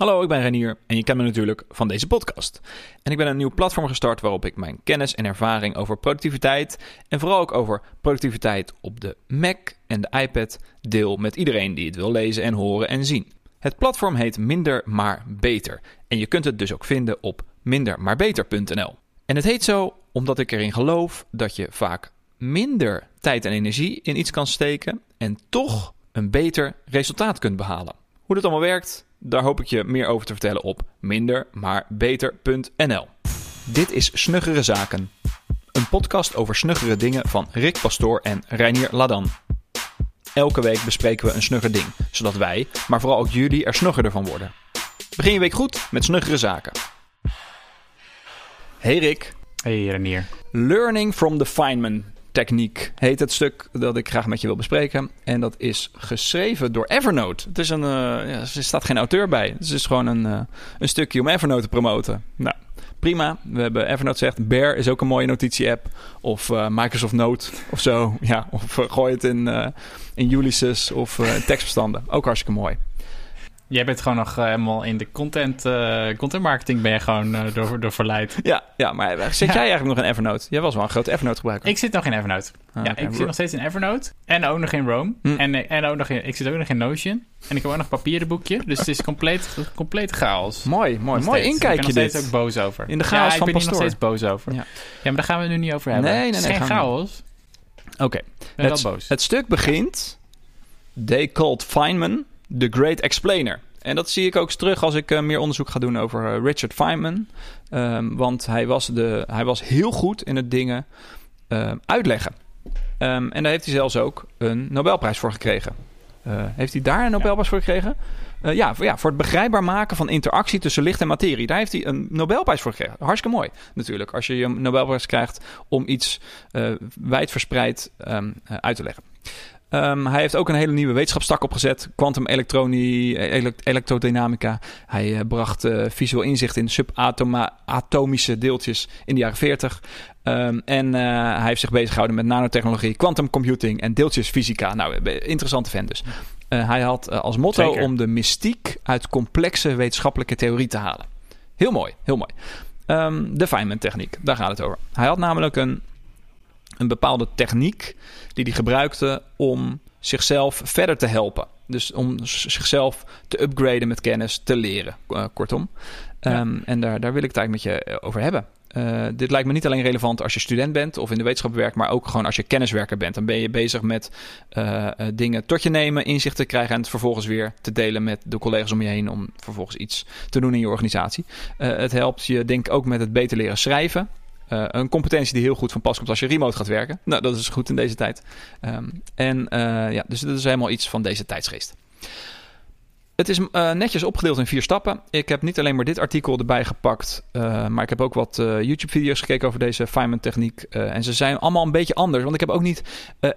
Hallo, ik ben Renier en je kent me natuurlijk van deze podcast. En ik ben een nieuw platform gestart waarop ik mijn kennis en ervaring over productiviteit en vooral ook over productiviteit op de Mac en de iPad deel met iedereen die het wil lezen en horen en zien. Het platform heet Minder maar Beter en je kunt het dus ook vinden op mindermaarbeter.nl. En het heet zo omdat ik erin geloof dat je vaak minder tijd en energie in iets kan steken en toch een beter resultaat kunt behalen. Hoe dat allemaal werkt, daar hoop ik je meer over te vertellen op mindermaarbeter.nl. Dit is Snuggere Zaken. Een podcast over snuggere dingen van Rick Pastoor en Reinier Ladan. Elke week bespreken we een snugger ding, zodat wij, maar vooral ook jullie, er snuggerder van worden. Begin je week goed met Snuggere Zaken. Hey Rick. Hey Renier. Learning from the Feynman techniek heet het stuk dat ik graag met je wil bespreken. En dat is geschreven door Evernote. Het is een, uh, ja, er staat geen auteur bij. Het is gewoon een, uh, een stukje om Evernote te promoten. Nou, prima. We hebben Evernote zegt, Bear is ook een mooie notitie-app. Of uh, Microsoft Note of zo. Ja, of gooi het in, in Ulysses of tekstbestanden. Ook hartstikke mooi. Jij bent gewoon nog helemaal in de content, uh, content marketing ben je gewoon uh, door, door verleid. Ja, ja, maar zit jij eigenlijk nog in Evernote? Jij was wel een grote Evernote gebruiker. Ik zit nog in Evernote. Ah, ja, okay. ik zit nog steeds in Evernote. En ook nog in Rome. Hm. En, en ook nog in, ik zit ook nog in Notion. En ik heb ook nog een papieren boekje. Dus het is compleet, compleet chaos. Mooi, mooi. Mooi inkijkje Ik ben nog steeds ook boos over. In de chaos ja, van ik ben Pastoor. nog steeds boos over. Ja. ja, maar daar gaan we het nu niet over hebben. Nee, nee, nee. Het is geen chaos. Oké. Okay. Het, boos. het stuk begint... They called Feynman the Great Explainer. En dat zie ik ook terug als ik uh, meer onderzoek ga doen over uh, Richard Feynman. Um, want hij was, de, hij was heel goed in het dingen uh, uitleggen. Um, en daar heeft hij zelfs ook een Nobelprijs voor gekregen. Uh, heeft hij daar een Nobelprijs voor gekregen? Ja, voor, ja, voor het begrijpbaar maken van interactie tussen licht en materie. Daar heeft hij een Nobelprijs voor gekregen. Hartstikke mooi natuurlijk. Als je je een Nobelprijs krijgt om iets wijdverspreid um, uit te leggen. Um, hij heeft ook een hele nieuwe wetenschapstak opgezet. Quantum elekt elektrodynamica. Hij uh, bracht uh, visueel inzicht in subatomische deeltjes in de jaren 40. Um, en uh, hij heeft zich bezig gehouden met nanotechnologie, quantum computing en deeltjesfysica. Nou, interessante vent dus. hij had als motto Zeker. om de mystiek uit complexe wetenschappelijke theorie te halen. Heel mooi, heel mooi. Um, de Feynman-techniek, daar gaat het over. Hij had namelijk een een bepaalde techniek die hij gebruikte om zichzelf verder te helpen. Dus om zichzelf te upgraden met kennis, te leren, uh, kortom. Ja. Um, en daar, daar wil ik het eigenlijk met je over hebben. Uh, dit lijkt me niet alleen relevant als je student bent of in de wetenschap werkt, maar ook gewoon als je kenniswerker bent. Dan ben je bezig met uh, dingen tot je nemen, inzicht te krijgen en het vervolgens weer te delen met de collega's om je heen om vervolgens iets te doen in je organisatie. het helpt je denk ik ook met het beter leren schrijven. Uh, een competentie die heel goed van pas komt als je remote gaat werken. Nou, dat is goed in deze tijd. Um, en uh, ja, dus dat is helemaal iets van deze tijdsgeest. Het is uh, netjes opgedeeld in vier stappen. Ik heb niet alleen maar dit artikel erbij gepakt, uh, maar ik heb ook wat uh, YouTube-video's gekeken over deze Feynman-techniek. en ze zijn allemaal een beetje anders, want ik heb ook niet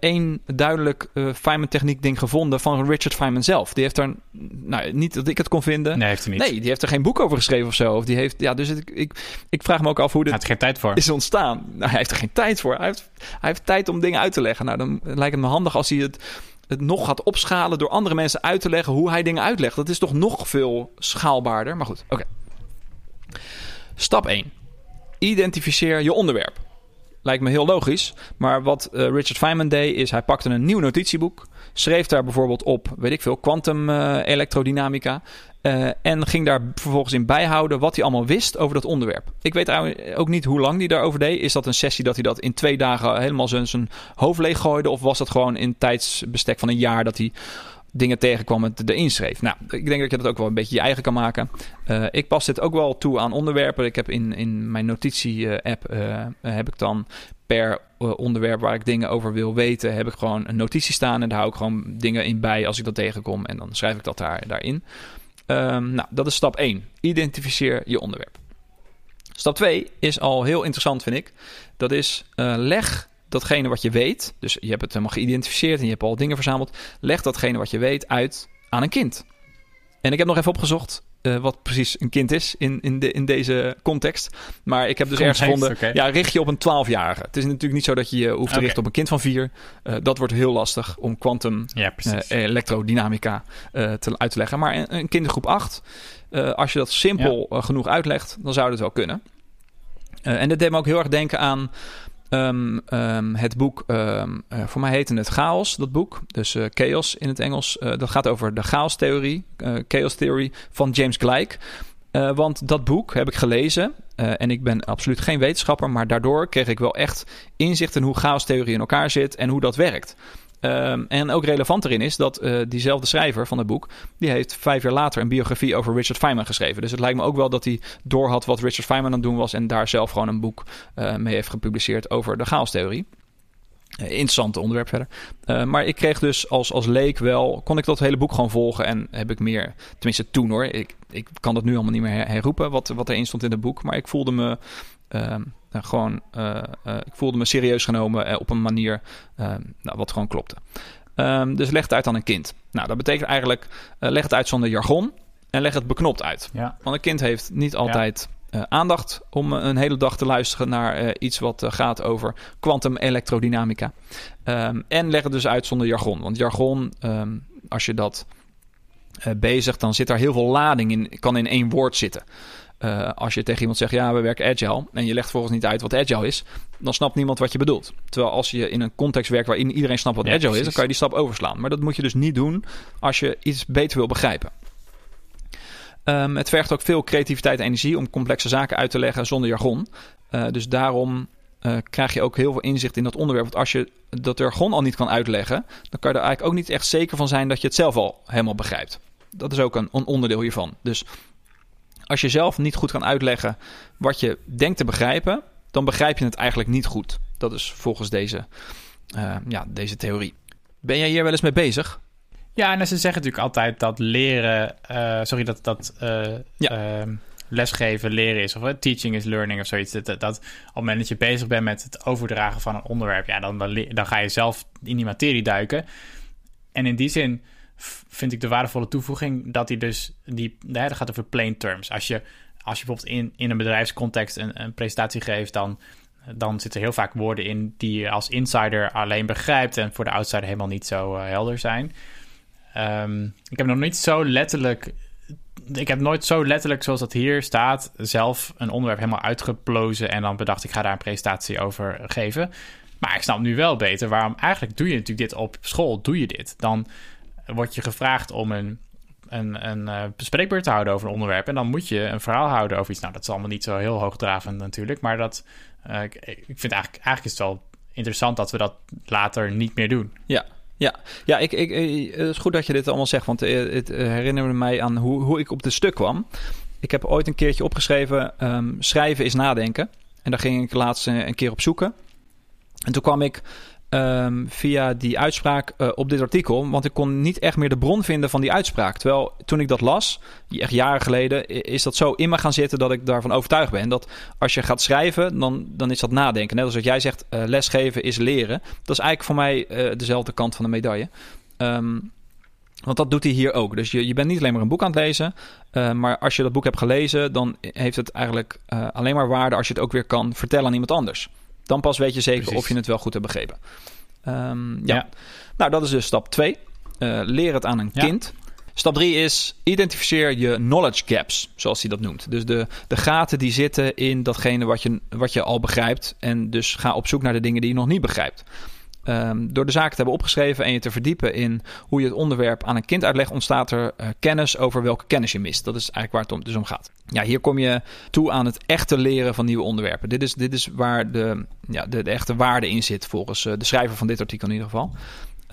één duidelijk Feynman-techniek ding gevonden van Richard Feynman zelf. Die heeft daar, nou, niet dat ik het kon vinden. Nee, heeft hij niet. Nee, die heeft er geen boek over geschreven of zo. Of die heeft, ja, dus het, ik, ik vraag me ook af hoe dit hij heeft geen tijd voor. is ontstaan. Nou, hij heeft er geen tijd voor. Hij heeft, hij heeft tijd om dingen uit te leggen. Nou, dan lijkt het me handig als hij het het nog gaat opschalen door andere mensen uit te leggen hoe hij dingen uitlegt. Dat is toch nog veel schaalbaarder. Maar goed, oké. Stap 1. Identificeer je onderwerp. Lijkt me heel logisch. Maar wat uh, Richard Feynman deed is hij pakte een nieuw notitieboek. Schreef daar bijvoorbeeld op, weet ik veel, quantum uh, elektrodynamica. Uh, en ging daar vervolgens in bijhouden wat hij allemaal wist over dat onderwerp. Ik weet ook niet hoe lang hij daarover deed. Is dat een sessie dat hij dat in twee dagen helemaal zijn, zijn hoofd leeg gooide? Of was dat gewoon in tijdsbestek van een jaar dat hij dingen tegenkwam en het erin? Nou, ik denk dat je dat ook wel een beetje je eigen kan maken. Uh, ik pas dit ook wel toe aan onderwerpen. Ik heb in, in mijn notitie-app uh, heb ik dan per onderwerp waar ik dingen over wil weten, heb ik gewoon een notitie staan. En daar hou ik gewoon dingen in bij als ik dat tegenkom. En dan schrijf ik dat daar, daarin. Um, nou, dat is stap 1. Identificeer je onderwerp. Stap 2 is al heel interessant, vind ik. Dat is leg datgene wat je weet. Dus je hebt het helemaal geïdentificeerd en je hebt al dingen verzameld. Leg datgene wat je weet uit aan een kind. En ik heb nog even opgezocht. wat precies een kind is in, in, de, in deze context. Maar ik heb dus ergens gevonden, ja, richt je op een 12-jarige. Het is natuurlijk niet zo dat je je hoeft te richten op een kind van 4. dat wordt heel lastig om quantum ja, elektrodynamica te, uit te leggen. Maar een, een kindergroep 8, als je dat simpel genoeg uitlegt, dan zou dat wel kunnen. en dat deed me ook heel erg denken aan Ehm, ehm, het boek, um, voor mij heette het Chaos, dat boek. Dus uh, Chaos in het Engels. Uh, dat gaat over de chaos-theorie, Chaos Theory van James Gleick. want dat boek heb ik gelezen. en ik ben absoluut geen wetenschapper. Maar daardoor kreeg ik wel echt inzicht in hoe chaos-theorie in elkaar zit en hoe dat werkt. Um, en ook relevant erin is dat uh, diezelfde schrijver van het boek... die heeft vijf jaar later een biografie over Richard Feynman geschreven. Dus het lijkt me ook wel dat hij doorhad wat Richard Feynman aan het doen was... en daar zelf gewoon een boek uh, mee heeft gepubliceerd over de chaostheorie. Uh, interessante onderwerp verder. Maar ik kreeg dus als, als leek wel... kon ik dat hele boek gewoon volgen en heb ik meer... tenminste toen hoor, ik, ik kan dat nu allemaal niet meer herroepen... wat, wat erin stond in het boek. Maar ik voelde me Ehm, nou, gewoon, uh, ik voelde me serieus genomen uh, op een manier ehm, nou, wat gewoon klopte. Um, dus leg het uit aan een kind. Nou, dat betekent eigenlijk, leg het uit zonder jargon en leg het beknopt uit. Ja. Want een kind heeft niet altijd aandacht om een hele dag te luisteren naar iets wat gaat over quantum elektrodynamica. en leg het dus uit zonder jargon. Want jargon, als je dat bezigt, dan zit daar heel veel lading in, kan in één woord zitten. Uh, als je tegen iemand zegt, ja, we werken agile... en je legt volgens niet uit wat agile is... dan snapt niemand wat je bedoelt. Terwijl als je in een context werkt waarin iedereen snapt wat agile is... dan kan je die stap overslaan. Maar dat moet je dus niet doen als je iets beter wil begrijpen. Um, het vergt ook veel creativiteit en energie om complexe zaken uit te leggen zonder jargon. Uh, dus daarom uh, krijg je ook heel veel inzicht in dat onderwerp. Want als je dat jargon al niet kan uitleggen... dan kan je er eigenlijk ook niet echt zeker van zijn dat je het zelf al helemaal begrijpt. Dat is ook een, een onderdeel hiervan. Dus als je zelf niet goed kan uitleggen wat je denkt te begrijpen, dan begrijp je het eigenlijk niet goed. Dat is volgens deze, uh, ja, deze theorie. Ben jij hier wel eens mee bezig? Ja, en ze zeggen natuurlijk altijd dat leren, uh, sorry, dat, dat uh, ja. uh, lesgeven leren is, of teaching is learning of zoiets. Dat, dat, op het moment dat je bezig bent met het overdragen van een onderwerp, ja, dan, dan, dan ga je zelf in die materie duiken. En in die zin vind ik de waardevolle toevoeging dat hij dus die, dat gaat over plain terms. Als je, als je bijvoorbeeld in, in een bedrijfscontext een, een presentatie geeft, dan, dan zitten heel vaak woorden in die je als insider alleen begrijpt en voor de outsider helemaal niet zo uh, helder zijn. Um, ik heb nog niet zo letterlijk. Ik heb nooit zo letterlijk, zoals dat hier staat, zelf een onderwerp helemaal uitgeplozen en dan bedacht ik ga daar een presentatie over geven. Maar ik snap nu wel beter waarom eigenlijk doe je natuurlijk dit op school, doe je dit. Dan word je gevraagd om een, een, een uh, te houden over een onderwerp. En dan moet je een verhaal houden over iets. Nou, dat is allemaal niet zo heel hoogdravend natuurlijk. Maar dat, uh, ik, vind eigenlijk, eigenlijk is het wel interessant dat we dat later niet meer doen. Ja, ja, ja ik, ik, het is goed dat je dit allemaal zegt. Want het herinnerde mij aan hoe, hoe ik op dit stuk kwam. Ik heb ooit een keertje opgeschreven: um, schrijven is nadenken. En daar ging ik laatst een keer op zoeken. En toen kwam ik Ehm, via die uitspraak uh, op dit artikel. Want ik kon niet echt meer de bron vinden van die uitspraak. Terwijl toen ik dat las, echt jaren geleden, is dat zo in me gaan zitten dat ik daarvan overtuigd ben. Dat als je gaat schrijven, dan, dan is dat nadenken. Net als wat jij zegt, uh, lesgeven is leren. Dat is eigenlijk voor mij uh, dezelfde kant van de medaille. Um, want dat doet hij hier ook. Dus je, je bent niet alleen maar een boek aan het lezen. maar als je dat boek hebt gelezen, dan heeft het eigenlijk alleen maar waarde als je het ook weer kan vertellen aan iemand anders. Dan pas weet je zeker of je het wel goed hebt begrepen. Um, ja. Nou, dat is dus stap 2. Uh, eh, leer het aan een kind. Stap 3 is identificeer je knowledge gaps, zoals hij dat noemt. Dus de, de gaten die zitten in datgene wat je, wat je al begrijpt. En dus ga op zoek naar de dingen die je nog niet begrijpt. Um, door de zaken te hebben opgeschreven en je te verdiepen in hoe je het onderwerp aan een kind uitlegt, ontstaat er uh, kennis over welke kennis je mist. Dat is eigenlijk waar het om, dus om gaat. Ja, hier kom je toe aan het echte leren van nieuwe onderwerpen. Dit is, dit is waar de, ja, de, de echte waarde in zit, volgens uh, de schrijver van dit artikel in ieder geval.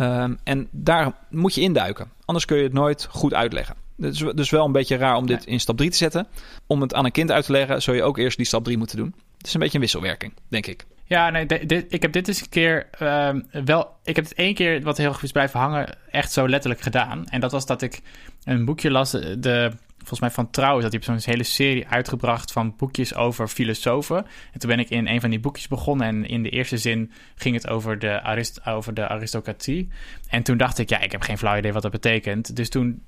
Um, en daar moet je induiken. Anders kun je het nooit goed uitleggen. Het is dus wel een beetje raar om dit in stap 3 te zetten. Om het aan een kind uit te leggen, zul je ook eerst die stap 3 moeten doen. Het is een beetje een wisselwerking, denk ik. Ja, nee, ik heb dit eens een keer uh, wel. Ik heb het één keer wat heel goed is blijven hangen, echt zo letterlijk gedaan. En dat was dat ik een boekje las, de, volgens mij van Trouw, dat hij zo'n hele serie uitgebracht van boekjes over filosofen. En toen ben ik in een van die boekjes begonnen en in de eerste zin ging het over de, arist over de aristocratie. En toen dacht ik, ja, ik heb geen flauw idee wat dat betekent. Dus toen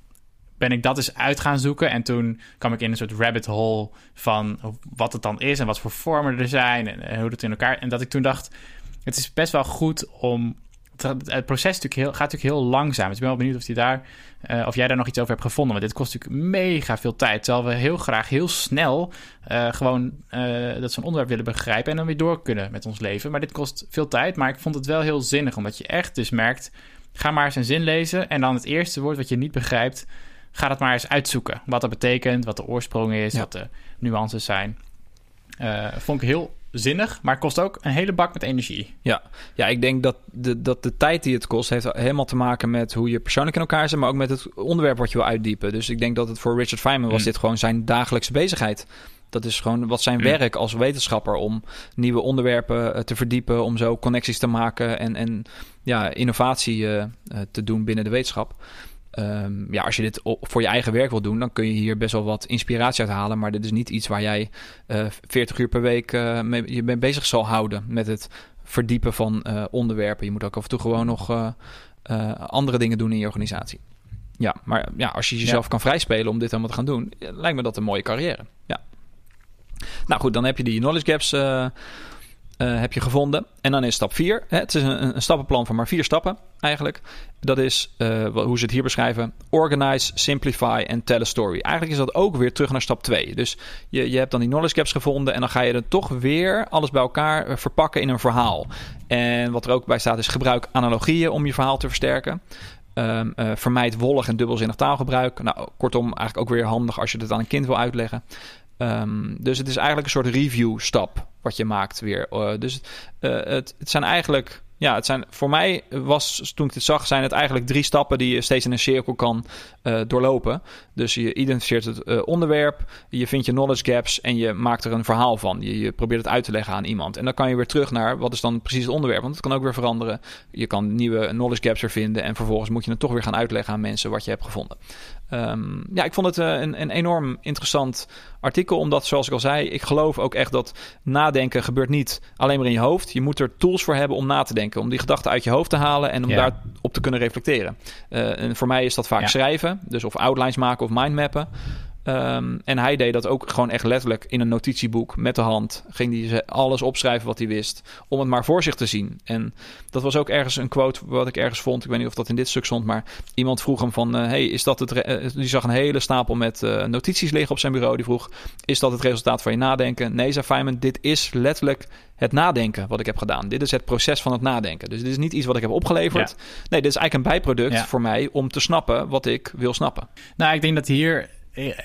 ben ik dat eens uit gaan zoeken. En toen kwam ik in een soort rabbit hole van wat het dan is en wat voor vormen er zijn en, hoe het in elkaar. En dat ik toen dacht, het is best wel goed om. Het, proces natuurlijk heel, gaat natuurlijk heel langzaam. Dus ik ben wel benieuwd of, die daar, uh, of jij daar nog iets over hebt gevonden. Want dit kost natuurlijk mega veel tijd. Terwijl we heel graag heel snel uh, gewoon dat zo'n onderwerp willen begrijpen en dan weer door kunnen met ons leven. Maar dit kost veel tijd. Maar ik vond het wel heel zinnig, omdat je echt dus merkt. Ga maar eens een zin lezen. En dan het eerste woord wat je niet begrijpt, ga dat maar eens uitzoeken. Wat dat betekent, wat de oorsprong is, wat de nuances zijn. Uh, vond ik heel zinnig, maar kost ook een hele bak met energie. Ja, ja ik denk dat de, dat de tijd die het kost... heeft helemaal te maken met hoe je persoonlijk in elkaar zit... maar ook met het onderwerp wat je wil uitdiepen. Dus ik denk dat het voor Richard Feynman was mm. dit gewoon zijn dagelijkse bezigheid. Dat is gewoon wat zijn mm. werk als wetenschapper... om nieuwe onderwerpen eh, te verdiepen... om zo connecties te maken en, en ja, innovatie uh, te doen binnen de wetenschap. Um, ja, als je dit voor je eigen werk wil doen, dan kun je hier best wel wat inspiratie uit halen. Maar dit is niet iets waar jij uh, eh, 40 uur per week uh, mee, je mee bezig zal houden met het verdiepen van uh, onderwerpen. Je moet ook af en toe gewoon nog andere dingen doen in je organisatie. Ja, maar ja, als je jezelf kan vrijspelen om dit allemaal te gaan doen, lijkt me dat een mooie carrière. Ja. Nou goed, dan heb je die knowledge gaps uh, heb je gevonden. En dan is stap 4. Het is een, een, stappenplan van maar vier stappen eigenlijk. Dat is uh, hoe ze het hier beschrijven: organize, simplify en tell a story. Eigenlijk is dat ook weer terug naar stap 2. Dus je, je hebt dan die knowledge gaps gevonden en dan ga je er toch weer alles bij elkaar eh, verpakken in een verhaal. En wat er ook bij staat is gebruik analogieën om je verhaal te versterken. Uh, vermijd wollig en dubbelzinnig taalgebruik. Nou, kortom, eigenlijk ook weer handig als je het aan een kind wil uitleggen. Um, dus het is eigenlijk een soort review stap wat je maakt weer. Uh, dus uh, het, het zijn eigenlijk ja, het zijn, voor mij was, toen ik dit zag, zijn het eigenlijk drie stappen die je steeds in een cirkel kan uh, doorlopen. Dus je identificeert het onderwerp, je vindt je knowledge gaps en je maakt er een verhaal van. Je, je, probeert het uit te leggen aan iemand. En dan kan je weer terug naar wat is dan precies het onderwerp, want het kan ook weer veranderen. Je kan nieuwe knowledge gaps er vinden en vervolgens moet je het toch weer gaan uitleggen aan mensen wat je hebt gevonden. Um, ja, ik vond het uh, een, een enorm interessant artikel, omdat zoals ik al zei, ik geloof ook echt dat nadenken gebeurt niet alleen maar in je hoofd. Je moet er tools voor hebben om na te denken, om die gedachten uit je hoofd te halen en om ja. daarop te kunnen reflecteren. Uh, en voor mij is dat vaak ja. schrijven, dus of outlines maken of mindmappen. Um, en hij deed dat ook gewoon echt letterlijk in een notitieboek met de hand. Ging hij alles opschrijven wat hij wist, om het maar voor zich te zien. En dat was ook ergens een quote wat ik ergens vond. Ik weet niet of dat in dit stuk stond, maar iemand vroeg hem van... Uh, hey, is dat het... Uh, die zag een hele stapel met uh, notities liggen op zijn bureau. Die vroeg, is dat het resultaat van je nadenken? Nee, zei Feynman, dit is letterlijk het nadenken wat ik heb gedaan. Dit is het proces van het nadenken. Dus dit is niet iets wat ik heb opgeleverd. Ja. Nee, dit is eigenlijk een bijproduct ja. voor mij om te snappen wat ik wil snappen. Nou, ik denk dat hier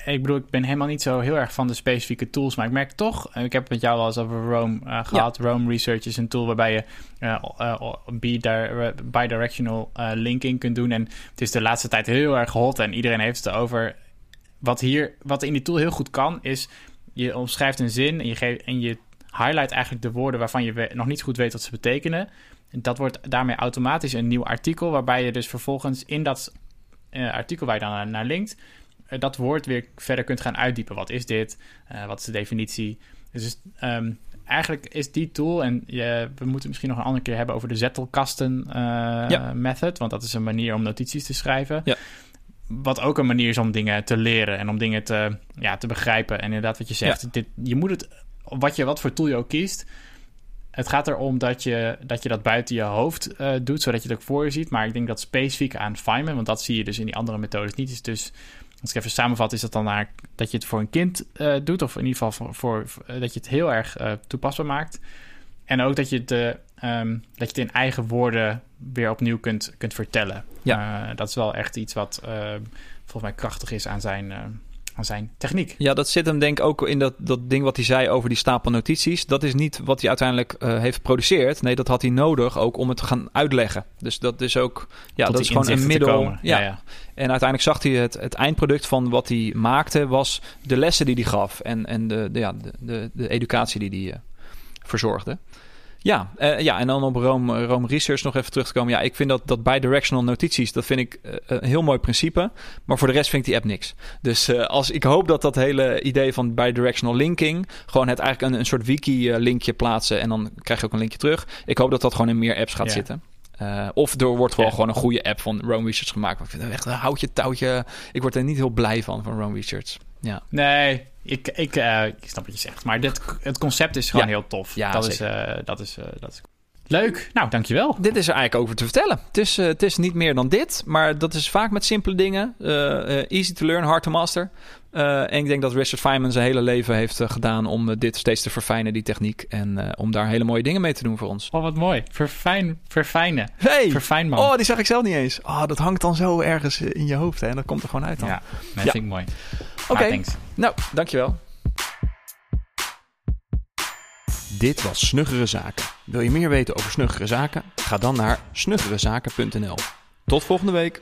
ik bedoel, ik ben helemaal niet zo heel erg van de specifieke tools. Maar ik merk toch, ik heb het met jou al eens over Rome uh, gehad. Ja. Rome Research is een tool waarbij je uh, uh, bidirectional linking kunt doen. En het is de laatste tijd heel erg hot en iedereen heeft het over. Wat, hier, wat in die tool heel goed kan, is je omschrijft een zin en je, geeft, en je highlight eigenlijk de woorden waarvan je nog niet goed weet wat ze betekenen. Dat wordt daarmee automatisch een nieuw artikel, waarbij je dus vervolgens in dat artikel waar je dan naar linkt eh, dat woord weer verder kunt gaan uitdiepen. Wat is dit? Uh, wat is de definitie? Dus um, eigenlijk is die tool, en je, we moeten misschien nog een andere keer hebben over de zettelkasten uh, ja. method, want dat is een manier om notities te schrijven. Ja. Wat ook een manier is om dingen te leren en om dingen te, ja, te begrijpen. En inderdaad, wat je zegt, ja. dit, je moet het, wat, je, wat voor tool je ook kiest, het gaat erom dat je, dat je dat buiten je hoofd uh, doet, zodat je het ook voor je ziet. Maar ik denk dat specifiek aan Feynman, want dat zie je dus in die andere methodes niet, is dus als ik even samenvat, is dat dan naar, dat je het voor een kind uh, doet. Of in ieder geval voor, voor, uh, dat je het heel erg uh, toepasbaar maakt. En ook dat je, het, um, dat je het in eigen woorden weer opnieuw kunt, kunt vertellen. Ja. dat is wel echt iets wat volgens mij krachtig is aan zijn aan zijn techniek. Ja, dat zit hem denk ik ook in dat, dat ding wat hij zei over die stapel notities. Dat is niet wat hij uiteindelijk uh, heeft geproduceerd. Nee, dat had hij nodig ook om het te gaan uitleggen. Dus dat is ook, ja, Tot dat is gewoon een middel. Ja. Ja, ja. En uiteindelijk zag hij het, het eindproduct van wat hij maakte was de lessen die hij gaf en, en de, de, ja, de, de, de educatie die hij uh, verzorgde. Ja, uh, ja, en dan op Rome, Rome Research nog even terug te komen. Ja, ik vind dat, dat bidirectional notities, dat vind ik uh, een heel mooi principe. Maar voor de rest vind ik die app niks. Dus uh, als, ik hoop dat dat hele idee van bidirectional linking... gewoon het eigenlijk een, een soort wiki-linkje plaatsen... en dan krijg je ook een linkje terug. Ik hoop dat dat gewoon in meer apps gaat zitten. Uh, of er wordt wel gewoon een goede app van Rome Research gemaakt. Maar ik vind het echt een houtje touwtje. Ik word er niet heel blij van, van Rome Research. Ja. Nee, ik, ik, uh, ik snap wat je zegt. Maar dit, het concept is gewoon heel tof. Ja, dat, is, uh, dat, is, dat is Leuk. Nou, dankjewel. Dit is er eigenlijk over te vertellen. Het is, het is niet meer dan dit, maar dat is vaak met simpele dingen. Easy to learn, hard to master. en ik denk dat Richard Feynman zijn hele leven heeft gedaan om dit steeds te verfijnen, die techniek. En om daar hele mooie dingen mee te doen voor ons. Oh, wat mooi. Verfijn, verfijnen. Hey! Verfijnman. Oh, die zag ik zelf niet eens. Oh, dat hangt dan zo ergens in je hoofd hè? en dat komt er gewoon uit dan. Ja, dat ja. vind ik mooi. Oké, okay. nou, dankjewel. Dit was Snuggere Zaken. Wil je meer weten over Snuggere Zaken? Ga dan naar snuggerezaken.nl. Tot volgende week.